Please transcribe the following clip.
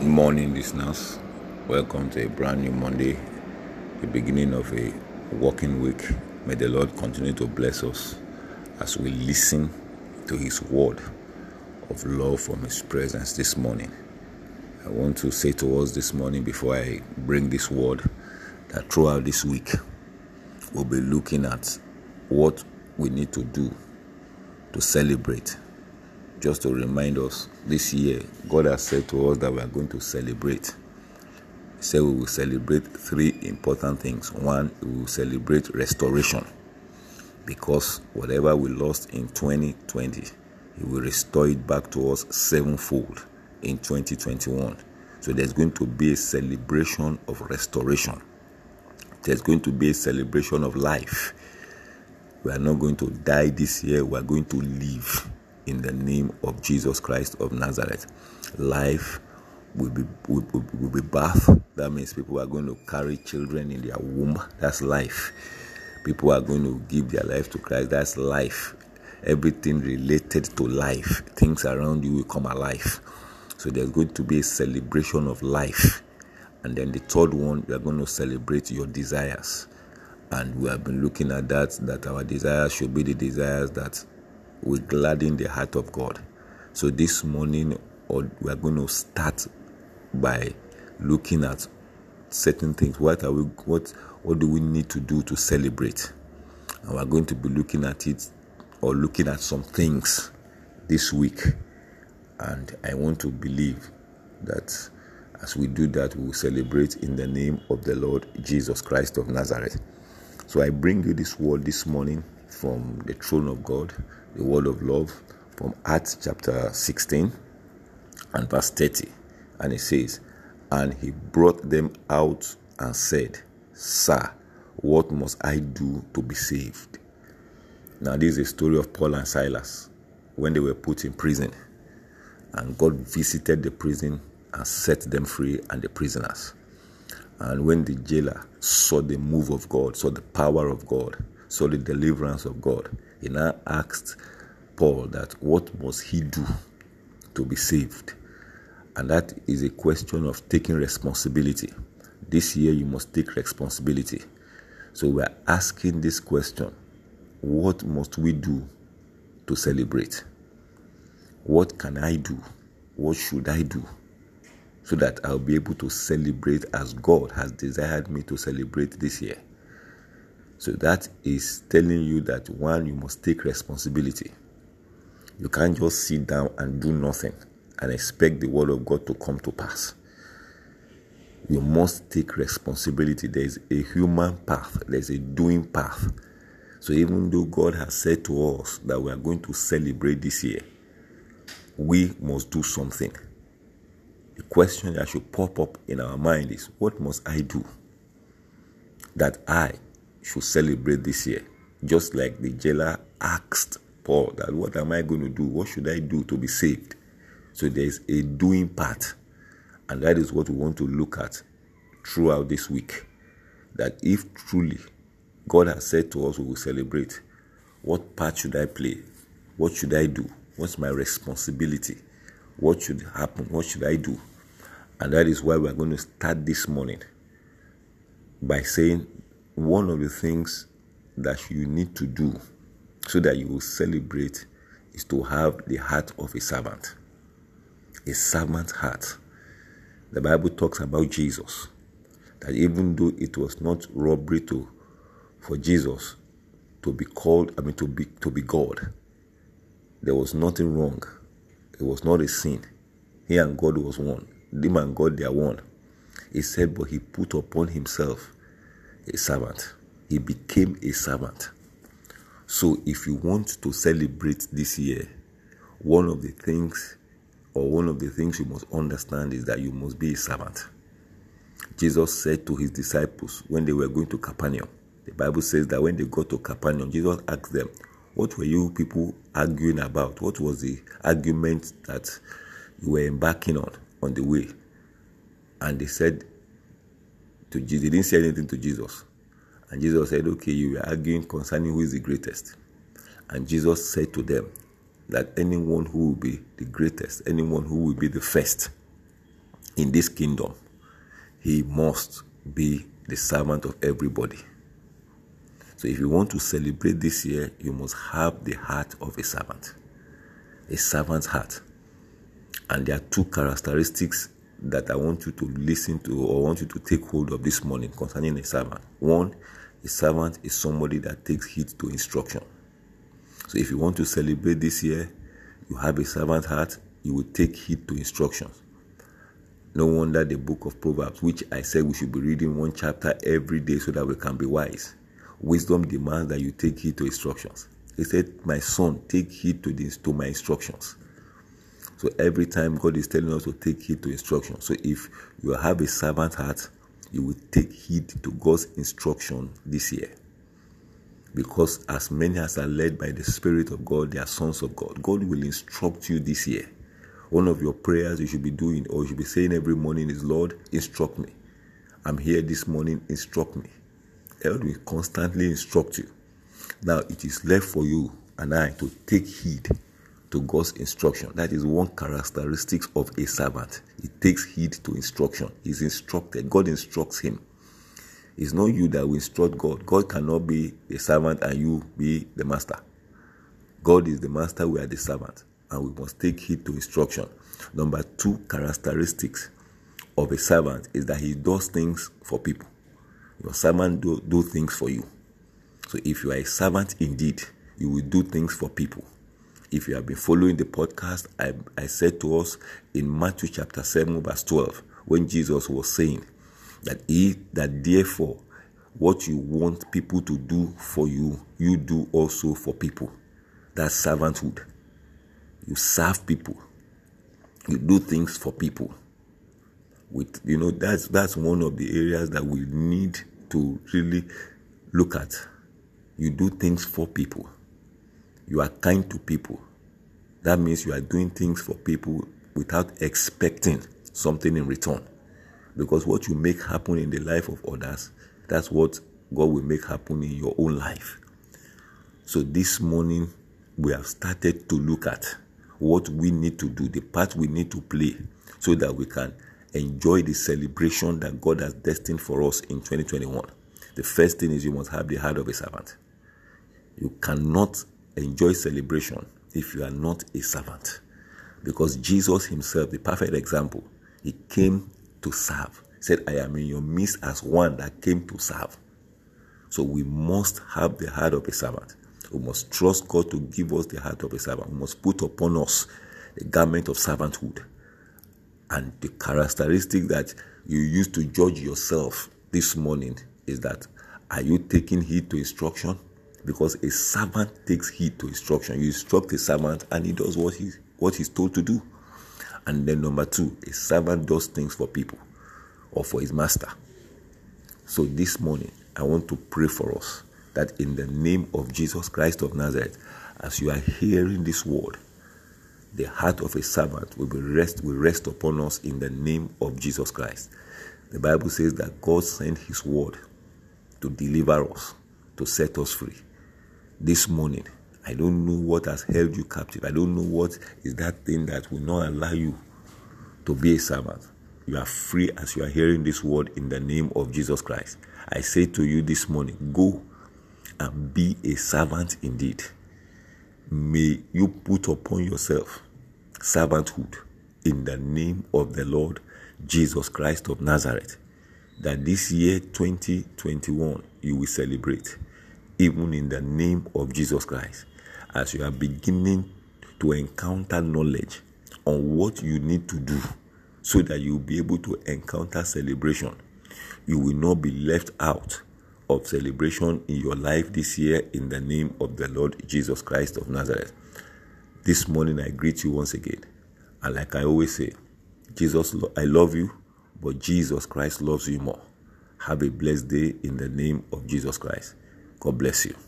morning, listeners. Welcome to a brand new Monday, the beginning of a working week. May the Lord continue to bless us as we listen to His word of love from His presence this morning. I want to say to us this morning before I bring this word that throughout this week we'll be looking at what we need to do to celebrate just to remind us this year, God has said to us that we are going to celebrate. He said we will celebrate three important things. One, we will celebrate restoration because whatever we lost in 2020, He will restore it back to us sevenfold in 2021. So there's going to be a celebration of restoration. There's going to be a celebration of life. We are not going to die this year, we are going to live in the name of Jesus Christ of Nazareth. Life will be will, will, be birth. That means people are going to carry children in their womb. That's life. People are going to give their life to Christ. That's life. Everything related to life, things around you will come alive. So there's going to be a celebration of life. And then the third one, we are going to celebrate your desires. And we have been looking at that, that our desires should be the desires that will gladden the heart of God. So this morning, or we are going to start by looking at certain things. What are we? What what do we need to do to celebrate? And we are going to be looking at it, or looking at some things this week. And I want to believe that as we do that, we will celebrate in the name of the Lord Jesus Christ of Nazareth. So I bring you this word this morning from the throne of God, the word of love from Acts chapter 16 and verse 30. And it says, And he brought them out and said, Sir, what must I do to be saved? Now, this is a story of Paul and Silas when they were put in prison. And God visited the prison and set them free and the prisoners. And when the jailer saw the move of God, saw the power of God, the deliverance of God, he now asked Paul that what must he do to be saved? And that is a question of taking responsibility. This year you must take responsibility. So we're asking this question What must we do to celebrate? What can I do? What should I do? So that I'll be able to celebrate as God has desired me to celebrate this year. So that is telling you that one, you must take responsibility. You can't just sit down and do nothing and expect the word of God to come to pass. You must take responsibility. There is a human path, there's a doing path. So even though God has said to us that we are going to celebrate this year, we must do something. The question that should pop up in our mind is what must I do that I should celebrate this year? Just like the jailer asked Paul that what am I going to do? What should I do to be saved? So there is a doing part, and that is what we want to look at throughout this week. That if truly God has said to us we will celebrate, what part should I play? What should I do? What's my responsibility? What should happen? What should I do? And that is why we are going to start this morning by saying one of the things that you need to do so that you will celebrate is to have the heart of a servant. A servant heart. The Bible talks about Jesus. That even though it was not robbery to for Jesus to be called, I mean to be to be God, there was nothing wrong. It was not a sin. He and God was one. Him and God they are one. He said, but he put upon himself a servant. He became a servant. So, if you want to celebrate this year, one of the things, or one of the things you must understand is that you must be a servant. Jesus said to his disciples when they were going to Capernaum, the Bible says that when they got to Capernaum, Jesus asked them, What were you people arguing about? What was the argument that you were embarking on on the way? And they said to Jesus, they didn't say anything to Jesus. And Jesus said, Okay, you were arguing concerning who is the greatest. And Jesus said to them that anyone who will be the greatest, anyone who will be the first, in this kingdom, he must be the servant of everybody. So if you want to celebrate this year, you must have the heart of a servant. A servant's heart. And there are two characteristics that I want you to listen to or want you to take hold of this morning concerning a servant. One, a servant is somebody that takes heed to instruction. So if you want to celebrate this year, you have a servant heart, you will take heed to instructions. No wonder the book of Proverbs, which I said we should be reading one chapter every day so that we can be wise. Wisdom demands that you take heed to instructions. He said, My son, take heed to this to my instructions. So every time God is telling us to take heed to instruction. So if you have a servant heart, you will take heed to God's instruction this year. Because as many as are led by the Spirit of God, they are sons of God. God will instruct you this year. One of your prayers you should be doing or you should be saying every morning is, Lord, instruct me. I'm here this morning, instruct me. God will constantly instruct you. Now it is left for you and I to take heed to God's instruction. That is one characteristic of a servant. He takes heed to instruction. He's instructed. God instructs him. It's not you that will instruct God. God cannot be the servant and you be the master. God is the master, we are the servant. And we must take heed to instruction. Number two characteristics of a servant is that he does things for people. Your servant do, do things for you. So if you are a servant indeed, you will do things for people. If you have been following the podcast, I, I said to us in Matthew chapter 7, verse 12, when Jesus was saying that he that therefore what you want people to do for you, you do also for people. That's servanthood. You serve people. You do things for people with you know that's that's one of the areas that we need to really look at you do things for people you are kind to people that means you are doing things for people without expecting something in return because what you make happen in the life of others that's what god will make happen in your own life so this morning we have started to look at what we need to do the part we need to play so that we can enjoy the celebration that God has destined for us in 2021. The first thing is you must have the heart of a servant. You cannot enjoy celebration if you are not a servant. Because Jesus himself, the perfect example, he came to serve. He said, I am in your midst as one that came to serve. So we must have the heart of a servant. We must trust God to give us the heart of a servant. We must put upon us the garment of servanthood and the characteristic that you use to judge yourself this morning is that are you taking heed to instruction? Because a servant takes heed to instruction. You instruct a servant and he does what he what he's told to do. And then number two, a servant does things for people or for his master. So this morning, I want to pray for us that in the name of Jesus Christ of Nazareth, as you are hearing this word, the heart of a servant will be rest will rest upon us in the name of Jesus Christ. The Bible says that God sent his word to deliver us, to set us free. This morning, I don't know what has held you captive. I don't know what is that thing that will not allow you to be a servant. You are free as you are hearing this word in the name of Jesus Christ. I say to you this morning, go and be a servant indeed may you put upon yourself servanthood in the name of the Lord Jesus Christ of Nazareth. That this year 2021 you will celebrate, even in the name of Jesus Christ, as you are beginning to encounter knowledge on what you need to do so that you will be able to encounter celebration. You will not be left out of celebration in your life this year in the name of the Lord Jesus Christ of Nazareth. This morning I greet you once again. And like I always say, Jesus, I love you, but Jesus Christ loves you more. Have a blessed day in the name of Jesus Christ. God bless you.